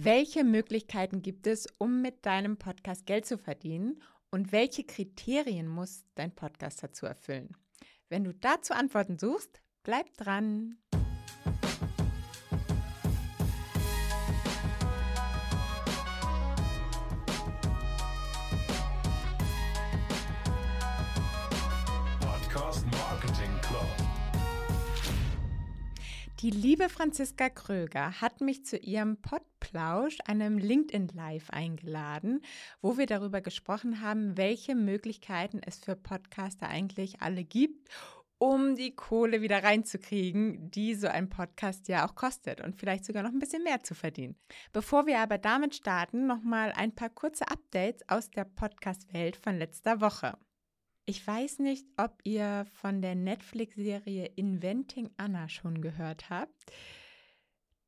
Welche Möglichkeiten gibt es, um mit deinem Podcast Geld zu verdienen? Und welche Kriterien muss dein Podcast dazu erfüllen? Wenn du dazu Antworten suchst, bleib dran. Die liebe Franziska Kröger hat mich zu ihrem Podplausch, einem LinkedIn Live eingeladen, wo wir darüber gesprochen haben, welche Möglichkeiten es für Podcaster eigentlich alle gibt, um die Kohle wieder reinzukriegen, die so ein Podcast ja auch kostet und vielleicht sogar noch ein bisschen mehr zu verdienen. Bevor wir aber damit starten, nochmal ein paar kurze Updates aus der Podcast-Welt von letzter Woche. Ich weiß nicht, ob ihr von der Netflix-Serie Inventing Anna schon gehört habt.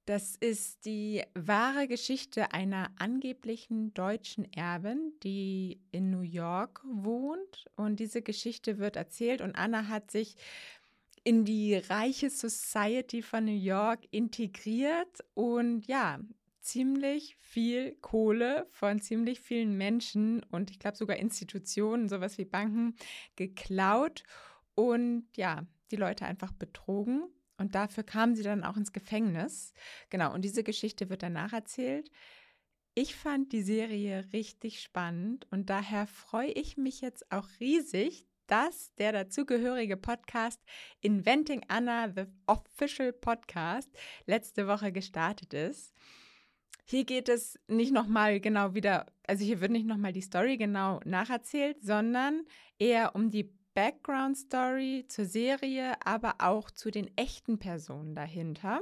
Das ist die wahre Geschichte einer angeblichen deutschen Erbin, die in New York wohnt. Und diese Geschichte wird erzählt und Anna hat sich in die reiche Society von New York integriert und ja, ziemlich viel Kohle von ziemlich vielen Menschen und ich glaube sogar Institutionen, sowas wie Banken, geklaut und ja, die Leute einfach betrogen. Und dafür kam sie dann auch ins Gefängnis. Genau, und diese Geschichte wird danach erzählt. Ich fand die Serie richtig spannend und daher freue ich mich jetzt auch riesig, dass der dazugehörige Podcast Inventing Anna, the Official Podcast, letzte Woche gestartet ist. Hier geht es nicht nochmal genau wieder, also hier wird nicht nochmal die Story genau nacherzählt, sondern eher um die Background Story zur Serie, aber auch zu den echten Personen dahinter.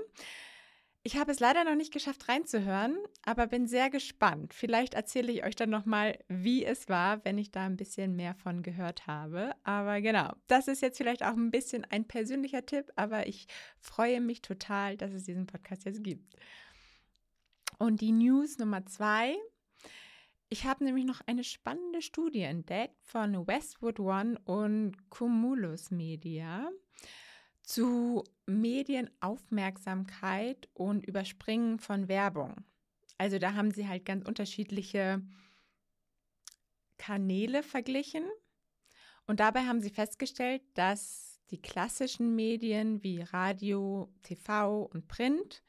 Ich habe es leider noch nicht geschafft reinzuhören, aber bin sehr gespannt. Vielleicht erzähle ich euch dann nochmal, wie es war, wenn ich da ein bisschen mehr von gehört habe. Aber genau, das ist jetzt vielleicht auch ein bisschen ein persönlicher Tipp, aber ich freue mich total, dass es diesen Podcast jetzt gibt. Und die News Nummer zwei. Ich habe nämlich noch eine spannende Studie entdeckt von Westwood One und Cumulus Media zu Medienaufmerksamkeit und Überspringen von Werbung. Also da haben sie halt ganz unterschiedliche Kanäle verglichen und dabei haben sie festgestellt, dass die klassischen Medien wie Radio, TV und Print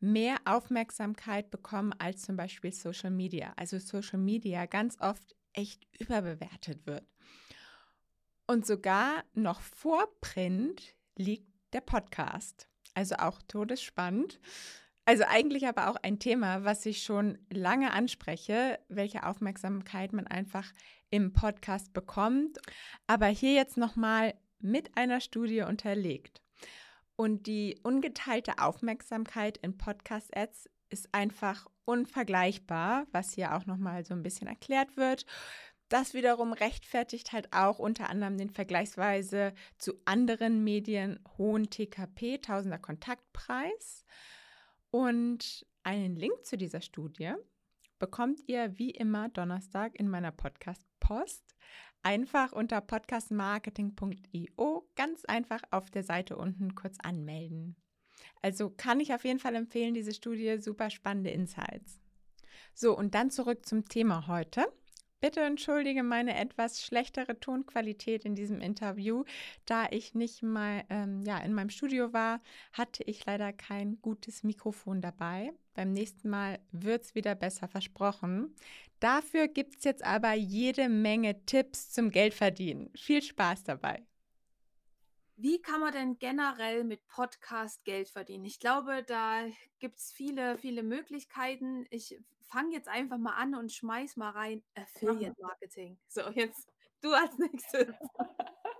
mehr Aufmerksamkeit bekommen als zum Beispiel Social Media. Also Social Media ganz oft echt überbewertet wird. Und sogar noch vor Print liegt der Podcast. Also auch todesspannend. Also eigentlich aber auch ein Thema, was ich schon lange anspreche, welche Aufmerksamkeit man einfach im Podcast bekommt. Aber hier jetzt nochmal mit einer Studie unterlegt. Und die ungeteilte Aufmerksamkeit in Podcast-Ads ist einfach unvergleichbar, was hier auch nochmal so ein bisschen erklärt wird. Das wiederum rechtfertigt halt auch unter anderem den vergleichsweise zu anderen Medien hohen TKP, Tausender Kontaktpreis. Und einen Link zu dieser Studie bekommt ihr wie immer Donnerstag in meiner Podcast-Post einfach unter podcastmarketing.io ganz einfach auf der Seite unten kurz anmelden. Also kann ich auf jeden Fall empfehlen, diese Studie, super spannende Insights. So, und dann zurück zum Thema heute. Bitte entschuldige meine etwas schlechtere Tonqualität in diesem Interview. Da ich nicht mal ähm, ja, in meinem Studio war, hatte ich leider kein gutes Mikrofon dabei. Beim nächsten Mal wird es wieder besser versprochen. Dafür gibt es jetzt aber jede Menge Tipps zum Geldverdienen. Viel Spaß dabei. Wie kann man denn generell mit Podcast Geld verdienen? Ich glaube, da gibt es viele, viele Möglichkeiten. Ich fange jetzt einfach mal an und schmeiß mal rein Affiliate Marketing. So, jetzt du als nächstes.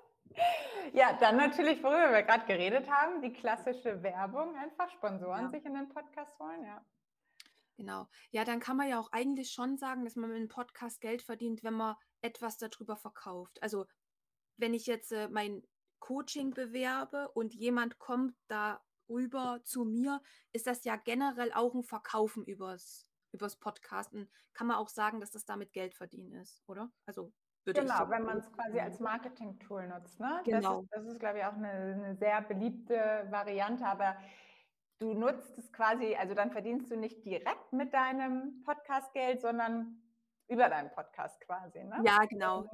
Ja, dann natürlich, worüber wir gerade geredet haben, die klassische Werbung, einfach Sponsoren ja. sich in den Podcast holen, ja. Genau. Ja, dann kann man ja auch eigentlich schon sagen, dass man mit einem Podcast Geld verdient, wenn man etwas darüber verkauft. Also, wenn ich jetzt äh, mein Coaching bewerbe und jemand kommt darüber zu mir, ist das ja generell auch ein Verkaufen übers, übers Podcasten. Kann man auch sagen, dass das damit Geld verdienen ist, oder? Also würde genau, so wenn man es quasi als Marketing-Tool nutzt. Ne? Genau. Das ist, das ist glaube ich, auch eine, eine sehr beliebte Variante, aber du nutzt es quasi, also dann verdienst du nicht direkt mit deinem Podcast Geld, sondern über deinen Podcast quasi. Ne? Ja, genau.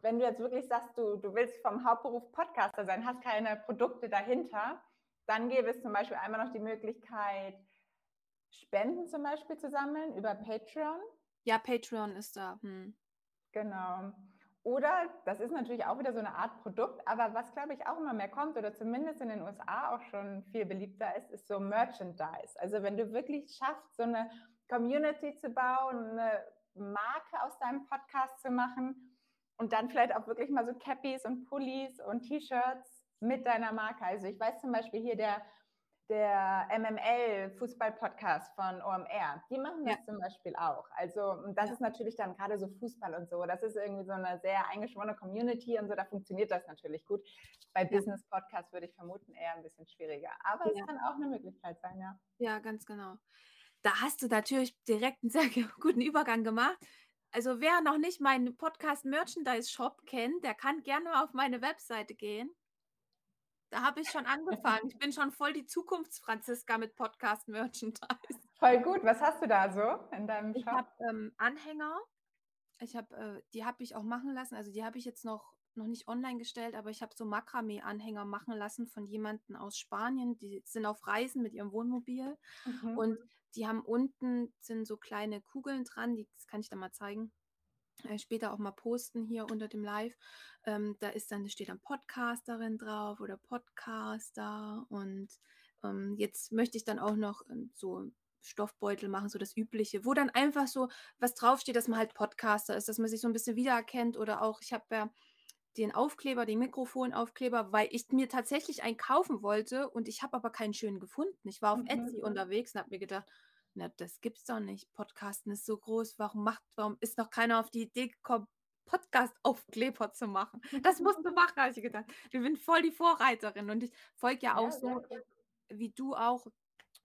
Wenn du jetzt wirklich sagst, du, du willst vom Hauptberuf Podcaster sein, hast keine Produkte dahinter, dann gäbe es zum Beispiel einmal noch die Möglichkeit, Spenden zum Beispiel zu sammeln über Patreon. Ja, Patreon ist da. Hm. Genau. Oder, das ist natürlich auch wieder so eine Art Produkt, aber was glaube ich auch immer mehr kommt oder zumindest in den USA auch schon viel beliebter ist, ist so Merchandise. Also wenn du wirklich schaffst, so eine Community zu bauen, eine Marke aus deinem Podcast zu machen und dann vielleicht auch wirklich mal so Cappies und Pullis und T-Shirts mit deiner Marke. Also ich weiß zum Beispiel hier der der MML-Fußball-Podcast von OMR, die machen das ja. zum Beispiel auch. Also das ja. ist natürlich dann gerade so Fußball und so, das ist irgendwie so eine sehr eingeschworene Community und so, da funktioniert das natürlich gut. Bei ja. Business-Podcasts würde ich vermuten eher ein bisschen schwieriger, aber es kann auch eine Möglichkeit sein, ja. Ja, ganz genau. Da hast du natürlich direkt einen sehr guten Übergang gemacht. Also wer noch nicht meinen Podcast Merchandise Shop kennt, der kann gerne auf meine Webseite gehen. Da habe ich schon angefangen. Ich bin schon voll die Zukunftsfranziska mit Podcast-Merchandise. Voll gut. Was hast du da so in deinem Shop? Ich habe ähm, Anhänger. Ich habe, äh, die habe ich auch machen lassen. Also die habe ich jetzt noch, noch nicht online gestellt, aber ich habe so Makramee-Anhänger machen lassen von jemandem aus Spanien. Die sind auf Reisen mit ihrem Wohnmobil. Mhm. Und die haben unten sind so kleine Kugeln dran. Die, das kann ich da mal zeigen. Äh, später auch mal posten hier unter dem Live. Ähm, da ist dann, steht dann Podcasterin drauf oder Podcaster. Und ähm, jetzt möchte ich dann auch noch ähm, so Stoffbeutel machen, so das Übliche, wo dann einfach so was draufsteht, dass man halt Podcaster ist, dass man sich so ein bisschen wiedererkennt oder auch, ich habe ja den Aufkleber, den Mikrofonaufkleber, weil ich mir tatsächlich einen kaufen wollte und ich habe aber keinen schönen gefunden. Ich war auf mhm. Etsy unterwegs und habe mir gedacht, na, das gibt's doch nicht. Podcasten ist so groß. Warum macht, warum ist noch keiner auf die Idee gekommen, Podcast-Aufkleber zu machen? Das musst du machen, habe ich gedacht. Du bist voll die Vorreiterin und ich folge ja auch ja, so, wie du auch,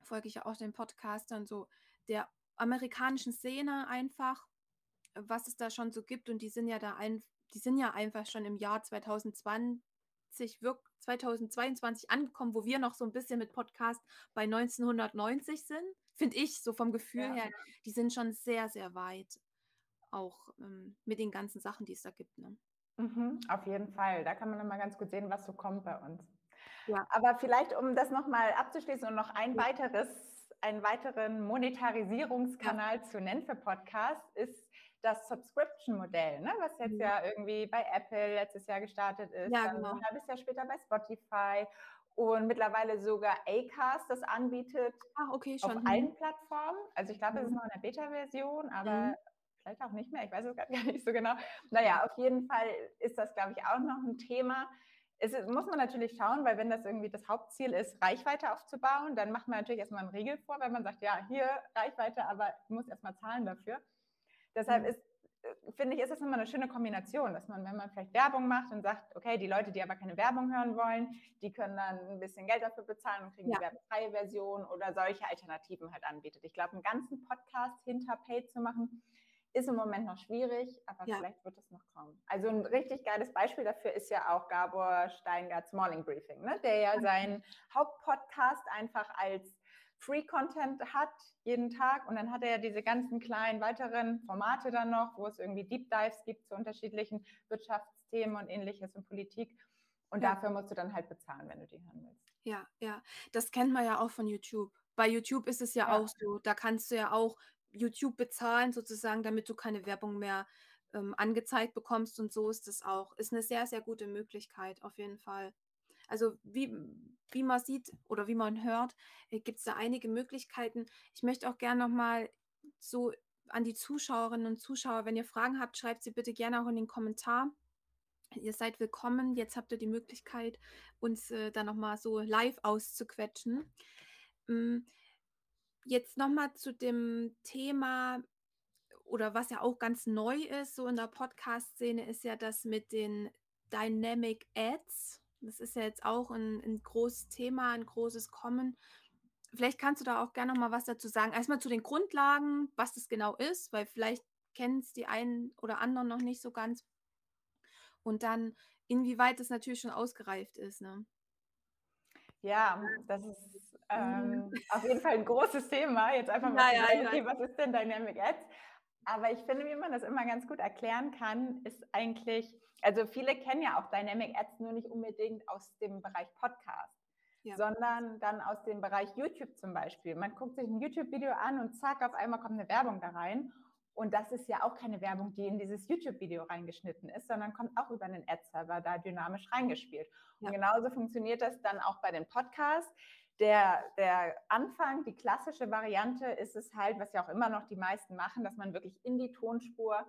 folge ich ja auch den Podcastern so der amerikanischen Szene einfach, was es da schon so gibt und die sind ja da ein, die sind ja einfach schon im Jahr 2020 2022 angekommen, wo wir noch so ein bisschen mit Podcast bei 1990 sind finde ich, so vom Gefühl ja. her, die sind schon sehr, sehr weit. Auch ähm, mit den ganzen Sachen, die es da gibt. Ne? Mhm, auf jeden Fall. Da kann man immer ganz gut sehen, was so kommt bei uns. Ja. Aber vielleicht, um das nochmal abzuschließen und noch ein weiteres, einen weiteren Monetarisierungskanal ja. zu nennen für Podcasts, ist das Subscription-Modell, ne? was jetzt mhm. ja irgendwie bei Apple letztes Jahr gestartet ist, ja, genau. dann ein halbes Jahr später bei Spotify und mittlerweile sogar Acast das anbietet Ach, okay, schon. auf mhm. allen Plattformen. Also ich glaube, es ist mhm. noch in der Beta-Version, aber mhm. vielleicht auch nicht mehr. Ich weiß es gar nicht so genau. Naja, auf jeden Fall ist das, glaube ich, auch noch ein Thema. Es muss man natürlich schauen, weil wenn das irgendwie das Hauptziel ist, Reichweite aufzubauen, dann macht man natürlich erstmal einen Riegel vor, wenn man sagt, ja, hier Reichweite, aber ich muss erstmal zahlen dafür. Deshalb mhm. ist finde ich, ist das immer eine schöne Kombination, dass man, wenn man vielleicht Werbung macht und sagt, okay, die Leute, die aber keine Werbung hören wollen, die können dann ein bisschen Geld dafür bezahlen und kriegen ja. die werbefreie Version oder solche Alternativen halt anbietet. Ich glaube, einen ganzen Podcast hinter Paid zu machen, ist im Moment noch schwierig, aber ja. vielleicht wird es noch kommen. Also ein richtig geiles Beispiel dafür ist ja auch Gabor Steingarts Morning Briefing, ne? der ja seinen Hauptpodcast einfach als Free-Content hat jeden Tag und dann hat er ja diese ganzen kleinen weiteren Formate dann noch, wo es irgendwie Deep Dives gibt zu unterschiedlichen Wirtschaftsthemen und ähnliches und Politik. Und ja. dafür musst du dann halt bezahlen, wenn du die hören willst. Ja, ja, das kennt man ja auch von YouTube. Bei YouTube ist es ja, ja. auch so, da kannst du ja auch YouTube bezahlen sozusagen, damit du keine Werbung mehr ähm, angezeigt bekommst und so ist es auch. Ist eine sehr, sehr gute Möglichkeit auf jeden Fall. Also wie, wie man sieht oder wie man hört, äh, gibt es da einige Möglichkeiten. Ich möchte auch gerne nochmal so an die Zuschauerinnen und Zuschauer, wenn ihr Fragen habt, schreibt sie bitte gerne auch in den Kommentar. Ihr seid willkommen. Jetzt habt ihr die Möglichkeit, uns äh, da nochmal so live auszuquetschen. Ähm, jetzt nochmal zu dem Thema oder was ja auch ganz neu ist, so in der Podcast-Szene, ist ja das mit den Dynamic Ads. Das ist ja jetzt auch ein, ein großes Thema, ein großes Kommen. Vielleicht kannst du da auch gerne noch mal was dazu sagen. Erstmal zu den Grundlagen, was das genau ist, weil vielleicht kennen es die einen oder anderen noch nicht so ganz. Und dann, inwieweit das natürlich schon ausgereift ist. Ne? Ja, das ist Ähm, mhm. auf jeden Fall ein großes Thema. Jetzt einfach mal ja, sagen, okay, was ist denn Dynamic Ads? Aber ich finde, wie man das immer ganz gut erklären kann, ist eigentlich, also viele kennen ja auch Dynamic Ads nur nicht unbedingt aus dem Bereich Podcast, ja. sondern dann aus dem Bereich YouTube zum Beispiel. Man guckt sich ein YouTube-Video an und zack, auf einmal kommt eine Werbung da rein. Und das ist ja auch keine Werbung, die in dieses YouTube-Video reingeschnitten ist, sondern kommt auch über einen Ad-Server da dynamisch reingespielt. Und ja. genauso funktioniert das dann auch bei den Podcasts. Der, der Anfang, die klassische Variante ist es halt, was ja auch immer noch die meisten machen, dass man wirklich in die Tonspur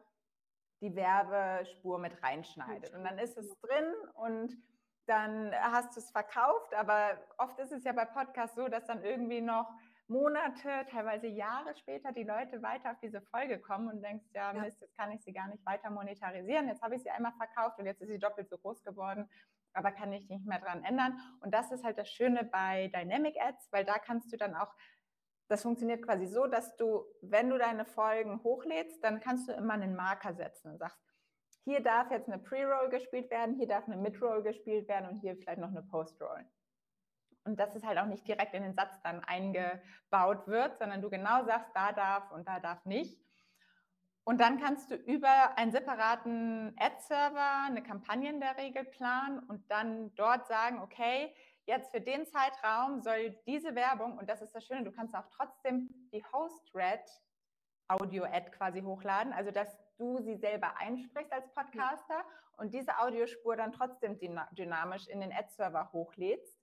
die Werbespur mit reinschneidet. Und dann ist es drin und dann hast du es verkauft. Aber oft ist es ja bei Podcasts so, dass dann irgendwie noch Monate, teilweise Jahre später die Leute weiter auf diese Folge kommen und denkst, ja, Mist, jetzt kann ich sie gar nicht weiter monetarisieren. Jetzt habe ich sie einmal verkauft und jetzt ist sie doppelt so groß geworden, aber kann ich nicht mehr dran ändern. Und das ist halt das Schöne bei Dynamic Ads, weil da kannst du dann auch das funktioniert quasi so, dass du, wenn du deine Folgen hochlädst, dann kannst du immer einen Marker setzen und sagst, hier darf jetzt eine Pre-Roll gespielt werden, hier darf eine Mid-Roll gespielt werden und hier vielleicht noch eine Post-Roll und dass es halt auch nicht direkt in den Satz dann eingebaut wird, sondern du genau sagst, da darf und da darf nicht. Und dann kannst du über einen separaten Ad-Server eine Kampagne in der Regel planen und dann dort sagen, okay, jetzt für den Zeitraum soll diese Werbung, und das ist das Schöne, du kannst auch trotzdem die Host-Red Audio-Ad quasi hochladen, also dass du sie selber einsprichst als Podcaster und diese Audiospur dann trotzdem dynamisch in den Ad-Server hochlädst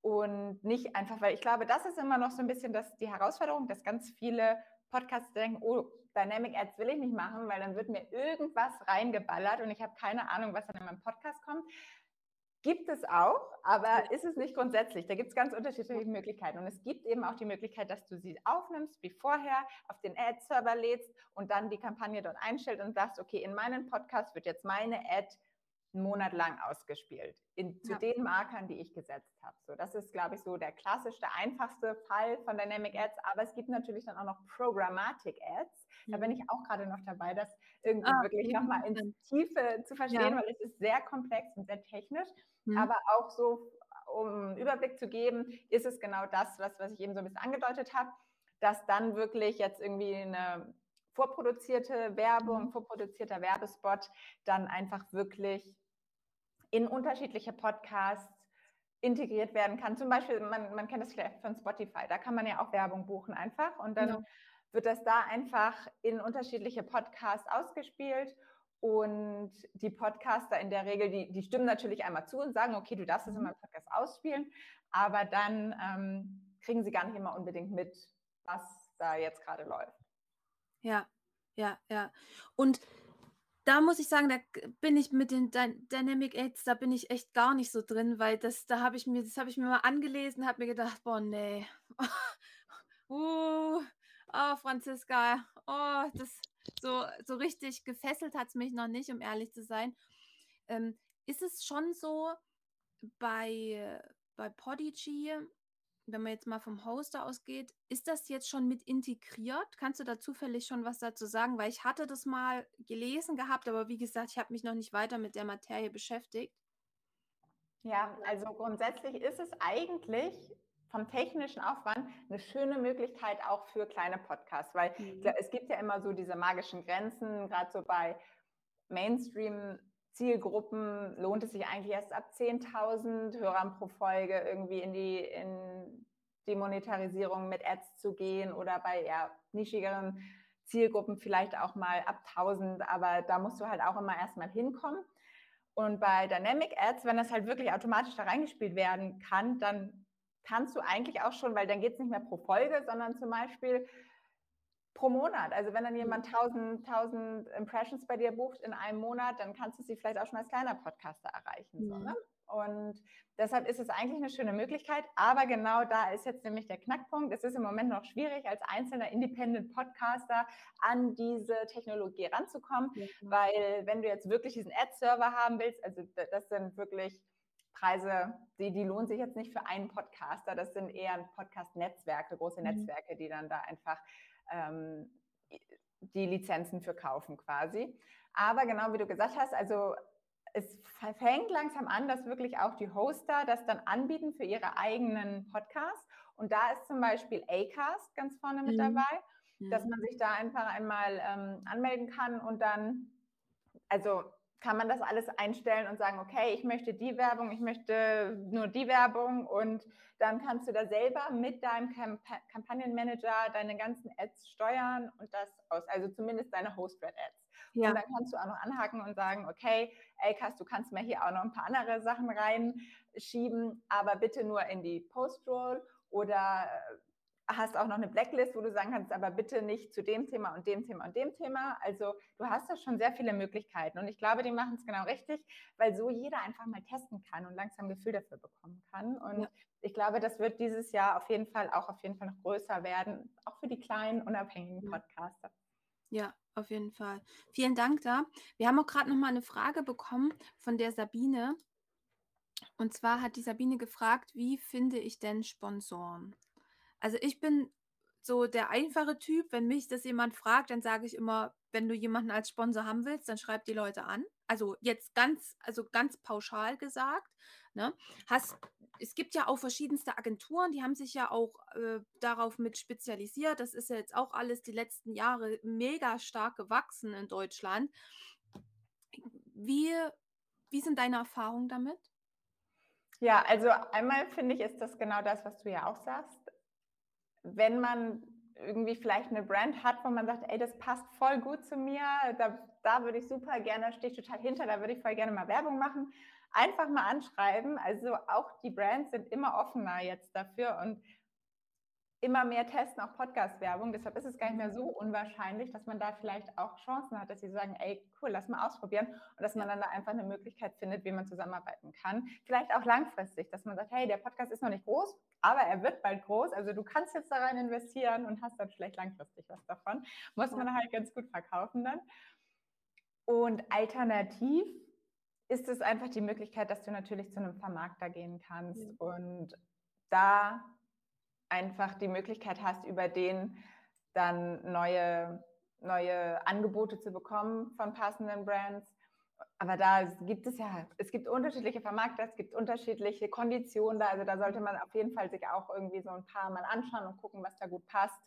und nicht einfach, weil ich glaube, das ist immer noch so ein bisschen das, die Herausforderung, dass ganz viele Podcasts denken, oh, Dynamic Ads will ich nicht machen, weil dann wird mir irgendwas reingeballert und ich habe keine Ahnung, was dann in meinem Podcast kommt. Gibt es auch, aber ist es nicht grundsätzlich. Da gibt es ganz unterschiedliche Möglichkeiten. Und es gibt eben auch die Möglichkeit, dass du sie aufnimmst, wie vorher, auf den Ad-Server lädst und dann die Kampagne dort einstellst und sagst, okay, in meinen Podcast wird jetzt meine Ad einen Monat lang ausgespielt, in, zu ja. den Markern, die ich gesetzt habe. So, das ist, glaube ich, so der klassischste, einfachste Fall von Dynamic Ads. Aber es gibt natürlich dann auch noch Programmatic Ads. Da bin ich auch gerade noch dabei, das irgendwie ah, wirklich nochmal in Tiefe zu verstehen, ja. weil es ist sehr komplex und sehr technisch. Mhm. Aber auch so, um einen Überblick zu geben, ist es genau das, was, was ich eben so ein bisschen angedeutet habe, dass dann wirklich jetzt irgendwie eine vorproduzierte Werbung, mhm. vorproduzierter Werbespot dann einfach wirklich in unterschiedliche Podcasts integriert werden kann. Zum Beispiel, man, man kennt das vielleicht von Spotify, da kann man ja auch Werbung buchen einfach und dann ja. wird das da einfach in unterschiedliche Podcasts ausgespielt und die Podcaster in der Regel, die, die stimmen natürlich einmal zu und sagen, okay, du darfst es in mhm. meinem Podcast ausspielen, aber dann ähm, kriegen sie gar nicht immer unbedingt mit, was da jetzt gerade läuft. Ja, ja, ja. Und da muss ich sagen, da bin ich mit den Dy Dynamic Aids, da bin ich echt gar nicht so drin, weil das, da habe ich mir, das habe ich mir mal angelesen, habe mir gedacht, boah, nee. uh, oh, Franziska, oh, das so, so richtig gefesselt hat es mich noch nicht, um ehrlich zu sein. Ähm, ist es schon so bei, bei Podigy, wenn man jetzt mal vom Hoster ausgeht, ist das jetzt schon mit integriert? Kannst du da zufällig schon was dazu sagen? Weil ich hatte das mal gelesen gehabt, aber wie gesagt, ich habe mich noch nicht weiter mit der Materie beschäftigt. Ja, also grundsätzlich ist es eigentlich vom technischen Aufwand eine schöne Möglichkeit auch für kleine Podcasts, weil mhm. es gibt ja immer so diese magischen Grenzen, gerade so bei Mainstream Zielgruppen lohnt es sich eigentlich erst ab 10.000 Hörern pro Folge irgendwie in die, in die Monetarisierung mit Ads zu gehen oder bei eher nischigeren Zielgruppen vielleicht auch mal ab 1000, aber da musst du halt auch immer erstmal hinkommen. Und bei Dynamic Ads, wenn das halt wirklich automatisch da reingespielt werden kann, dann kannst du eigentlich auch schon, weil dann geht es nicht mehr pro Folge, sondern zum Beispiel pro Monat. Also wenn dann jemand 1000, 1000 Impressions bei dir bucht in einem Monat, dann kannst du sie vielleicht auch schon als kleiner Podcaster erreichen. So, ne? Und deshalb ist es eigentlich eine schöne Möglichkeit. Aber genau da ist jetzt nämlich der Knackpunkt. Es ist im Moment noch schwierig, als einzelner Independent Podcaster an diese Technologie ranzukommen, ja. weil wenn du jetzt wirklich diesen Ad-Server haben willst, also das sind wirklich Preise, die, die lohnen sich jetzt nicht für einen Podcaster. Das sind eher Podcast-Netzwerke, große mhm. Netzwerke, die dann da einfach ähm, die Lizenzen für kaufen quasi. Aber genau wie du gesagt hast, also es fängt langsam an, dass wirklich auch die Hoster das dann anbieten für ihre eigenen Podcasts Und da ist zum Beispiel Acast ganz vorne mit mhm. dabei, mhm. dass man sich da einfach einmal ähm, anmelden kann und dann, also kann man das alles einstellen und sagen, okay, ich möchte die Werbung, ich möchte nur die Werbung und dann kannst du da selber mit deinem Camp Kampagnenmanager deine ganzen Ads steuern und das aus, also zumindest deine Host-Red-Ads. Ja. Und dann kannst du auch noch anhaken und sagen, okay, Elkas, du kannst mir hier auch noch ein paar andere Sachen reinschieben, aber bitte nur in die Post-Roll oder hast auch noch eine Blacklist, wo du sagen kannst, aber bitte nicht zu dem Thema und dem Thema und dem Thema. Also du hast da schon sehr viele Möglichkeiten und ich glaube, die machen es genau richtig, weil so jeder einfach mal testen kann und langsam ein Gefühl dafür bekommen kann. Und ja. ich glaube, das wird dieses Jahr auf jeden Fall auch auf jeden Fall noch größer werden, auch für die kleinen unabhängigen Podcaster. Ja, auf jeden Fall. Vielen Dank da. Wir haben auch gerade noch mal eine Frage bekommen von der Sabine. Und zwar hat die Sabine gefragt, wie finde ich denn Sponsoren? Also ich bin so der einfache Typ, wenn mich das jemand fragt, dann sage ich immer, wenn du jemanden als Sponsor haben willst, dann schreib die Leute an. Also jetzt ganz, also ganz pauschal gesagt. Ne? Hast, es gibt ja auch verschiedenste Agenturen, die haben sich ja auch äh, darauf mit spezialisiert. Das ist ja jetzt auch alles die letzten Jahre mega stark gewachsen in Deutschland. Wie, wie sind deine Erfahrungen damit? Ja, also einmal finde ich, ist das genau das, was du ja auch sagst wenn man irgendwie vielleicht eine Brand hat, wo man sagt, ey, das passt voll gut zu mir, da, da würde ich super gerne, stehe ich total hinter, da würde ich voll gerne mal Werbung machen, einfach mal anschreiben. Also auch die Brands sind immer offener jetzt dafür und immer mehr testen, auch Podcast-Werbung. Deshalb ist es gar nicht mehr so unwahrscheinlich, dass man da vielleicht auch Chancen hat, dass sie sagen, ey, cool, lass mal ausprobieren und dass man dann da einfach eine Möglichkeit findet, wie man zusammenarbeiten kann. Vielleicht auch langfristig, dass man sagt, hey, der Podcast ist noch nicht groß, aber er wird bald groß. Also du kannst jetzt da rein investieren und hast dann vielleicht langfristig was davon. Muss man halt ganz gut verkaufen dann. Und alternativ ist es einfach die Möglichkeit, dass du natürlich zu einem Vermarkter gehen kannst ja. und da einfach die Möglichkeit hast, über den dann neue, neue Angebote zu bekommen von passenden Brands. Aber da gibt es ja, es gibt unterschiedliche Vermarkter, es gibt unterschiedliche Konditionen da. Also da sollte man auf jeden Fall sich auch irgendwie so ein paar mal anschauen und gucken, was da gut passt.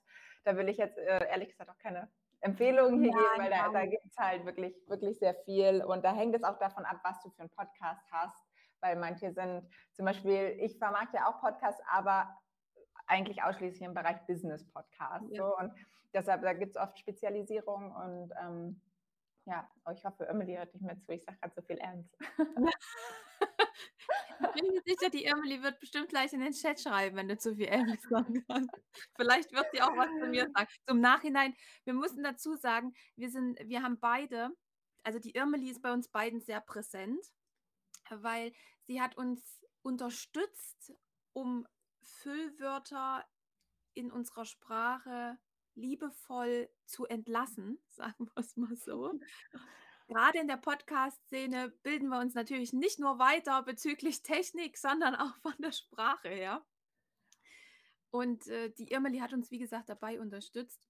Da will ich jetzt äh, ehrlich gesagt auch keine Empfehlungen hier ja, geben, weil da, da gibt es halt wirklich, wirklich sehr viel. Und da hängt es auch davon ab, was du für einen Podcast hast. Weil manche sind, zum Beispiel, ich vermarkte ja auch Podcasts, aber eigentlich ausschließlich im Bereich Business Podcast. Ja. So. Und deshalb, da gibt es oft Spezialisierung und ähm, ja, ich hoffe, Emily hört nicht mehr zu. Ich sage gerade so viel ernst. Ich bin mir sicher, die Emily wird bestimmt gleich in den Chat schreiben, wenn du zu viel Emily sagen kannst. Vielleicht wird sie auch was zu mir sagen. Zum Nachhinein, wir müssen dazu sagen, wir sind, wir haben beide, also die Emily ist bei uns beiden sehr präsent, weil sie hat uns unterstützt, um Füllwörter in unserer Sprache liebevoll zu entlassen, sagen wir es mal so. Gerade in der Podcast-Szene bilden wir uns natürlich nicht nur weiter bezüglich Technik, sondern auch von der Sprache her. Und äh, die Irmeli hat uns, wie gesagt, dabei unterstützt.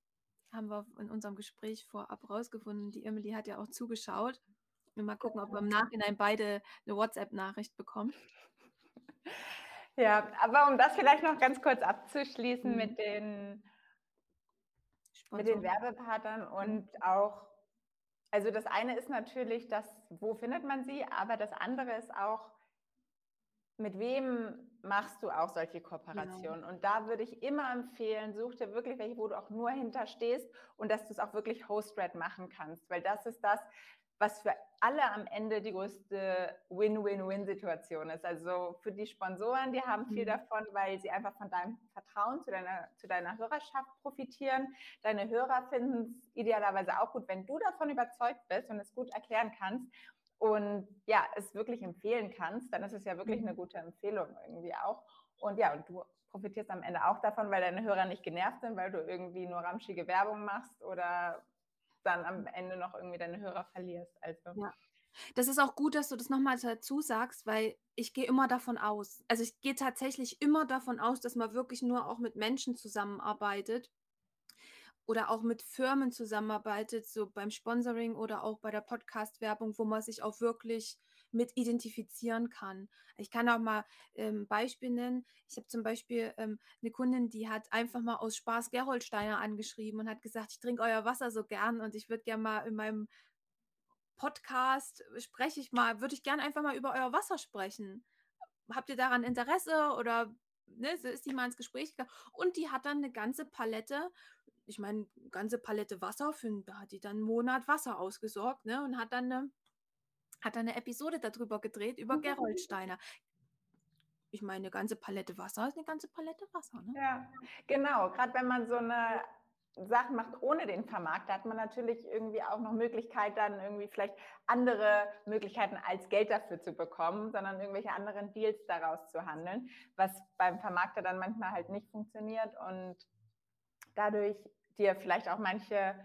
Haben wir in unserem Gespräch vorab rausgefunden. Die Irmeli hat ja auch zugeschaut. Mal gucken, ob wir im Nachhinein beide eine WhatsApp-Nachricht bekommen. Ja, aber um das vielleicht noch ganz kurz abzuschließen mhm. mit, den, mit den Werbepartnern und auch, also das eine ist natürlich das, wo findet man sie, aber das andere ist auch, mit wem machst du auch solche Kooperationen? Genau. Und da würde ich immer empfehlen, such dir wirklich welche, wo du auch nur hinterstehst und dass du es auch wirklich Host-Red machen kannst, weil das ist das, was für alle am Ende die größte Win-Win-Win-Situation ist. Also für die Sponsoren, die haben viel mhm. davon, weil sie einfach von deinem Vertrauen zu deiner, zu deiner Hörerschaft profitieren. Deine Hörer finden es idealerweise auch gut, wenn du davon überzeugt bist und es gut erklären kannst und ja, es wirklich empfehlen kannst, dann ist es ja wirklich eine mhm. gute Empfehlung irgendwie auch. Und ja, und du profitierst am Ende auch davon, weil deine Hörer nicht genervt sind, weil du irgendwie nur ramschige Werbung machst oder dann am Ende noch irgendwie deine Hörer verlierst. Also. Ja. Das ist auch gut, dass du das nochmal dazu sagst, weil ich gehe immer davon aus, also ich gehe tatsächlich immer davon aus, dass man wirklich nur auch mit Menschen zusammenarbeitet oder auch mit Firmen zusammenarbeitet, so beim Sponsoring oder auch bei der Podcast-Werbung, wo man sich auch wirklich mit identifizieren kann. Ich kann auch mal ein ähm, Beispiel nennen. Ich habe zum Beispiel ähm, eine Kundin, die hat einfach mal aus Spaß Geroldsteiner angeschrieben und hat gesagt, ich trinke euer Wasser so gern und ich würde gerne mal in meinem Podcast spreche ich mal, würde ich gerne einfach mal über euer Wasser sprechen. Habt ihr daran Interesse oder ne, so ist die mal ins Gespräch gegangen und die hat dann eine ganze Palette ich meine, ganze Palette Wasser, für, da hat die dann einen Monat Wasser ausgesorgt, ne? Und hat dann eine, hat eine Episode darüber gedreht, über mhm. Geroldsteiner. Ich meine, eine ganze Palette Wasser ist eine ganze Palette Wasser, ne? Ja, genau. Gerade wenn man so eine Sachen macht ohne den Vermarkter, hat man natürlich irgendwie auch noch Möglichkeit, dann irgendwie vielleicht andere Möglichkeiten als Geld dafür zu bekommen, sondern irgendwelche anderen Deals daraus zu handeln, was beim Vermarkter dann manchmal halt nicht funktioniert und dadurch dir vielleicht auch manche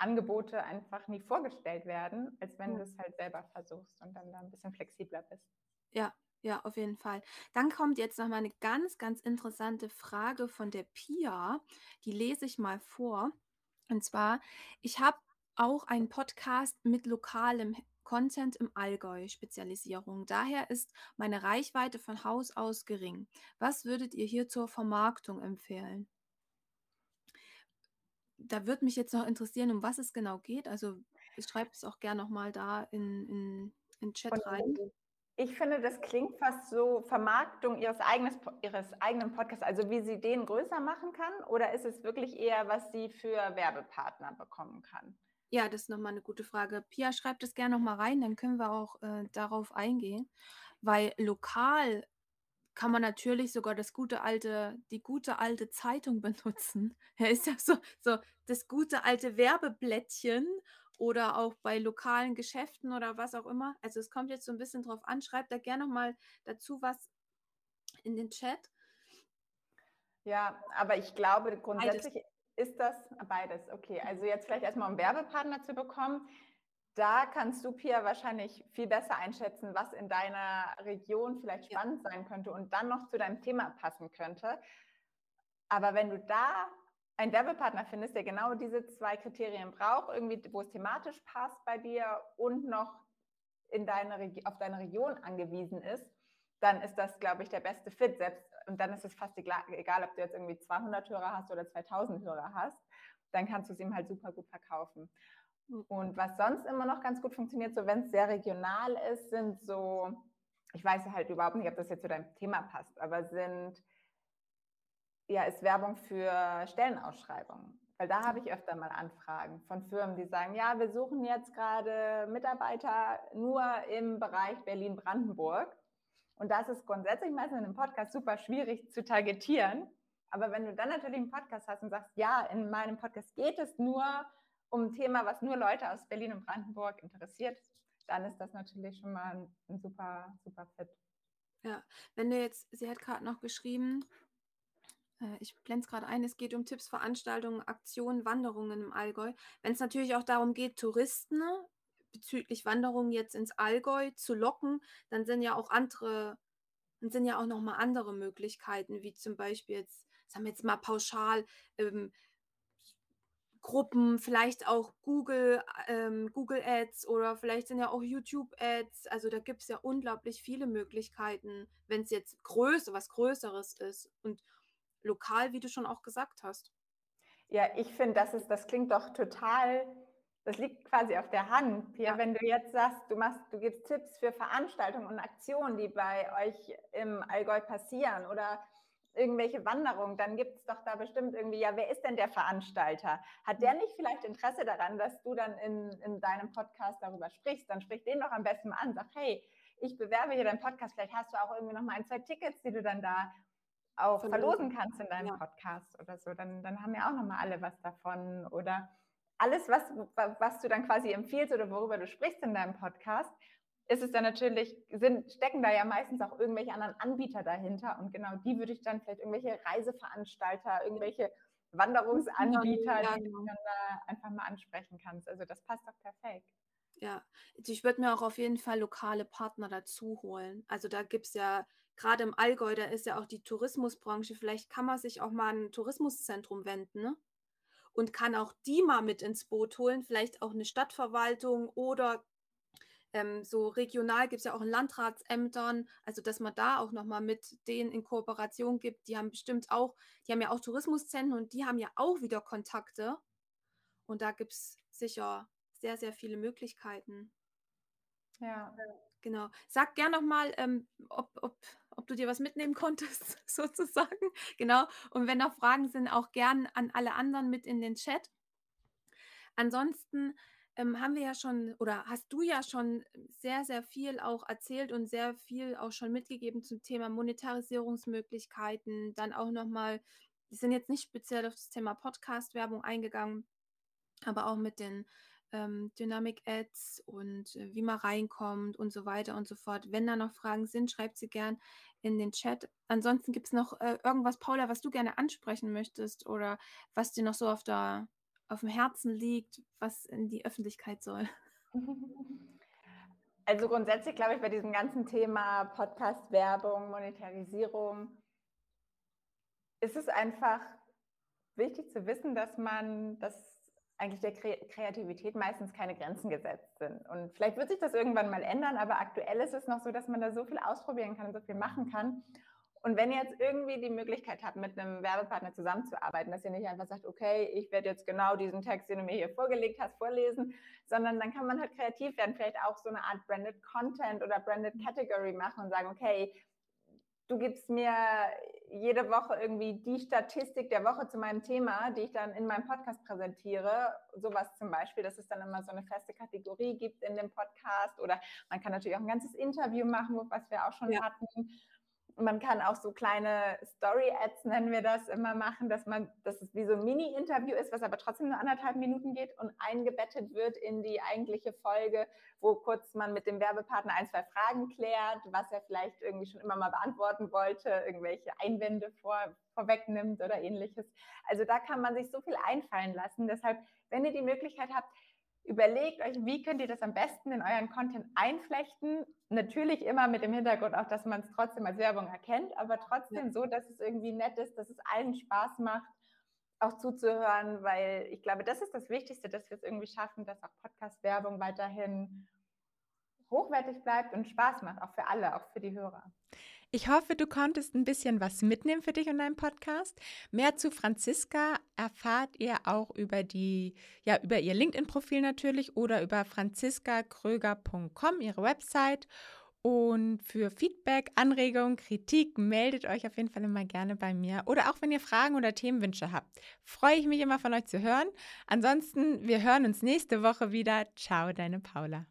Angebote einfach nie vorgestellt werden, als wenn ja. du es halt selber versuchst und dann da ein bisschen flexibler bist. Ja, ja, auf jeden Fall. Dann kommt jetzt noch mal eine ganz, ganz interessante Frage von der Pia. Die lese ich mal vor. Und zwar, ich habe auch einen Podcast mit lokalem Content im Allgäu Spezialisierung. Daher ist meine Reichweite von Haus aus gering. Was würdet ihr hier zur Vermarktung empfehlen? Da würde mich jetzt noch interessieren, um was es genau geht. Also schreibt es auch gerne nochmal da in, in, in Chat Und rein. Ich finde, das klingt fast so Vermarktung ihres, eigenes, ihres eigenen Podcasts, also wie sie den größer machen kann, oder ist es wirklich eher, was sie für Werbepartner bekommen kann? Ja, das ist nochmal eine gute Frage. Pia, schreibt es gerne nochmal rein, dann können wir auch äh, darauf eingehen, weil lokal kann man natürlich sogar das gute alte, die gute alte Zeitung benutzen. Ja, ist ja so, so das gute alte Werbeblättchen oder auch bei lokalen Geschäften oder was auch immer. Also es kommt jetzt so ein bisschen drauf an. Schreibt da gerne nochmal dazu was in den Chat. Ja, aber ich glaube grundsätzlich beides. ist das beides. Okay, also jetzt vielleicht erstmal um Werbepartner zu bekommen da kannst du, Pia, wahrscheinlich viel besser einschätzen, was in deiner Region vielleicht spannend ja. sein könnte und dann noch zu deinem Thema passen könnte. Aber wenn du da einen Werbepartner findest, der genau diese zwei Kriterien braucht, irgendwie, wo es thematisch passt bei dir und noch in deine, auf deine Region angewiesen ist, dann ist das, glaube ich, der beste Fit. Selbst, und dann ist es fast egal, egal, ob du jetzt irgendwie 200 Hörer hast oder 2000 Hörer hast, dann kannst du es ihm halt super gut verkaufen. Und was sonst immer noch ganz gut funktioniert, so wenn es sehr regional ist, sind so, ich weiß halt überhaupt nicht, ob das jetzt zu deinem Thema passt, aber sind, ja, ist Werbung für Stellenausschreibungen. Weil da habe ich öfter mal Anfragen von Firmen, die sagen, ja, wir suchen jetzt gerade Mitarbeiter nur im Bereich Berlin-Brandenburg. Und das ist grundsätzlich meistens in einem Podcast super schwierig zu targetieren. Aber wenn du dann natürlich einen Podcast hast und sagst, ja, in meinem Podcast geht es nur um ein Thema, was nur Leute aus Berlin und Brandenburg interessiert, dann ist das natürlich schon mal ein, super, super Fit. Ja, wenn du jetzt, sie hat gerade noch geschrieben, äh, ich blende es gerade ein, es geht um Tipps, Veranstaltungen, Aktionen, Wanderungen im Allgäu. Wenn es natürlich auch darum geht, Touristen bezüglich Wanderungen jetzt ins Allgäu zu locken, dann sind ja auch andere, dann sind ja auch nochmal andere Möglichkeiten, wie zum Beispiel jetzt, sagen wir jetzt mal pauschal, ähm, Gruppen, vielleicht auch Google, ähm, Google Ads oder vielleicht sind ja auch YouTube Ads. Also da gibt es ja unglaublich viele Möglichkeiten, wenn es jetzt größer, was Größeres ist und lokal, wie du schon auch gesagt hast. Ja, ich finde, das ist, das klingt doch total, das liegt quasi auf der Hand. Ja, wenn du jetzt sagst, du machst, du gibst Tipps für Veranstaltungen und Aktionen, die bei euch im Allgäu passieren oder irgendwelche Wanderungen, dann gibt es doch da bestimmt irgendwie, ja, wer ist denn der Veranstalter? Hat der nicht vielleicht Interesse daran, dass du dann in, in deinem Podcast darüber sprichst? Dann sprich den doch am besten mal an. Sag, hey, ich bewerbe hier deinen Podcast, vielleicht hast du auch irgendwie noch mal ein, zwei Tickets, die du dann da auch verlosen kannst in deinem ja. Podcast oder so. Dann, dann haben ja auch noch mal alle was davon. Oder alles, was, was du dann quasi empfiehlst oder worüber du sprichst in deinem Podcast, ist es dann natürlich, sind, stecken da ja meistens auch irgendwelche anderen Anbieter dahinter und genau die würde ich dann vielleicht irgendwelche Reiseveranstalter, irgendwelche Wanderungsanbieter, ja, die du dann da einfach mal ansprechen kannst. Also das passt doch perfekt. Ja, also ich würde mir auch auf jeden Fall lokale Partner dazu holen. Also da gibt es ja, gerade im Allgäu, da ist ja auch die Tourismusbranche, vielleicht kann man sich auch mal ein Tourismuszentrum wenden, ne? Und kann auch die mal mit ins Boot holen, vielleicht auch eine Stadtverwaltung oder Ähm, so regional gibt es ja auch in Landratsämtern, also dass man da auch nochmal mit denen in Kooperation gibt. Die haben bestimmt auch, die haben ja auch Tourismuszentren und die haben ja auch wieder Kontakte. Und da gibt es sicher sehr, sehr viele Möglichkeiten. Ja. Genau. Sag gern nochmal, ähm, ob, ob, ob du dir was mitnehmen konntest, sozusagen. Genau. Und wenn noch Fragen sind, auch gern an alle anderen mit in den Chat. Ansonsten ähm, haben wir ja schon oder hast du ja schon sehr, sehr viel auch erzählt und sehr viel auch schon mitgegeben zum Thema Monetarisierungsmöglichkeiten. Dann auch nochmal, wir sind jetzt nicht speziell auf das Thema Podcast-Werbung eingegangen, aber auch mit den ähm, Dynamic Ads und äh, wie man reinkommt und so weiter und so fort. Wenn da noch Fragen sind, schreibt sie gern in den Chat. Ansonsten gibt es noch äh, irgendwas, Paula, was du gerne ansprechen möchtest oder was dir noch so auf, der, auf dem Herzen liegt, was in die Öffentlichkeit soll. Also grundsätzlich glaube ich bei diesem ganzen Thema Podcast-Werbung, Monetarisierung, ist es einfach wichtig zu wissen, dass man das eigentlich der Kreativität meistens keine Grenzen gesetzt sind. Und vielleicht wird sich das irgendwann mal ändern, aber aktuell ist es noch so, dass man da so viel ausprobieren kann und so viel machen kann. Und wenn ihr jetzt irgendwie die Möglichkeit habt, mit einem Werbepartner zusammenzuarbeiten, dass ihr nicht einfach sagt, okay, ich werde jetzt genau diesen Text, den du mir hier vorgelegt hast, vorlesen, sondern dann kann man halt kreativ werden, vielleicht auch so eine Art Branded Content oder Branded Category machen und sagen, okay, du gibst mir jede Woche irgendwie die Statistik der Woche zu meinem Thema, die ich dann in meinem Podcast präsentiere. Sowas zum Beispiel, dass es dann immer so eine feste Kategorie gibt in dem Podcast. Oder man kann natürlich auch ein ganzes Interview machen, was wir auch schon ja. hatten man kann auch so kleine Story-Ads, nennen wir das, immer machen, dass man, dass es wie so ein Mini-Interview ist, was aber trotzdem nur anderthalb Minuten geht und eingebettet wird in die eigentliche Folge, wo kurz man mit dem Werbepartner ein, zwei Fragen klärt, was er vielleicht irgendwie schon immer mal beantworten wollte, irgendwelche Einwände vor, vorwegnimmt oder ähnliches. Also da kann man sich so viel einfallen lassen. Deshalb, wenn ihr die Möglichkeit habt, Überlegt euch, wie könnt ihr das am besten in euren Content einflechten. Natürlich immer mit dem Hintergrund auch, dass man es trotzdem als Werbung erkennt, aber trotzdem ja. so, dass es irgendwie nett ist, dass es allen Spaß macht, auch zuzuhören, weil ich glaube, das ist das Wichtigste, dass wir es irgendwie schaffen, dass auch Podcast-Werbung weiterhin hochwertig bleibt und Spaß macht, auch für alle, auch für die Hörer. Ich hoffe, du konntest ein bisschen was mitnehmen für dich und deinen Podcast. Mehr zu Franziska erfahrt ihr auch über die, ja, über ihr LinkedIn-Profil natürlich oder über franziskakröger.com, ihre Website. Und für Feedback, Anregungen, Kritik meldet euch auf jeden Fall immer gerne bei mir. Oder auch wenn ihr Fragen oder Themenwünsche habt. Freue ich mich immer von euch zu hören. Ansonsten, wir hören uns nächste Woche wieder. Ciao, deine Paula.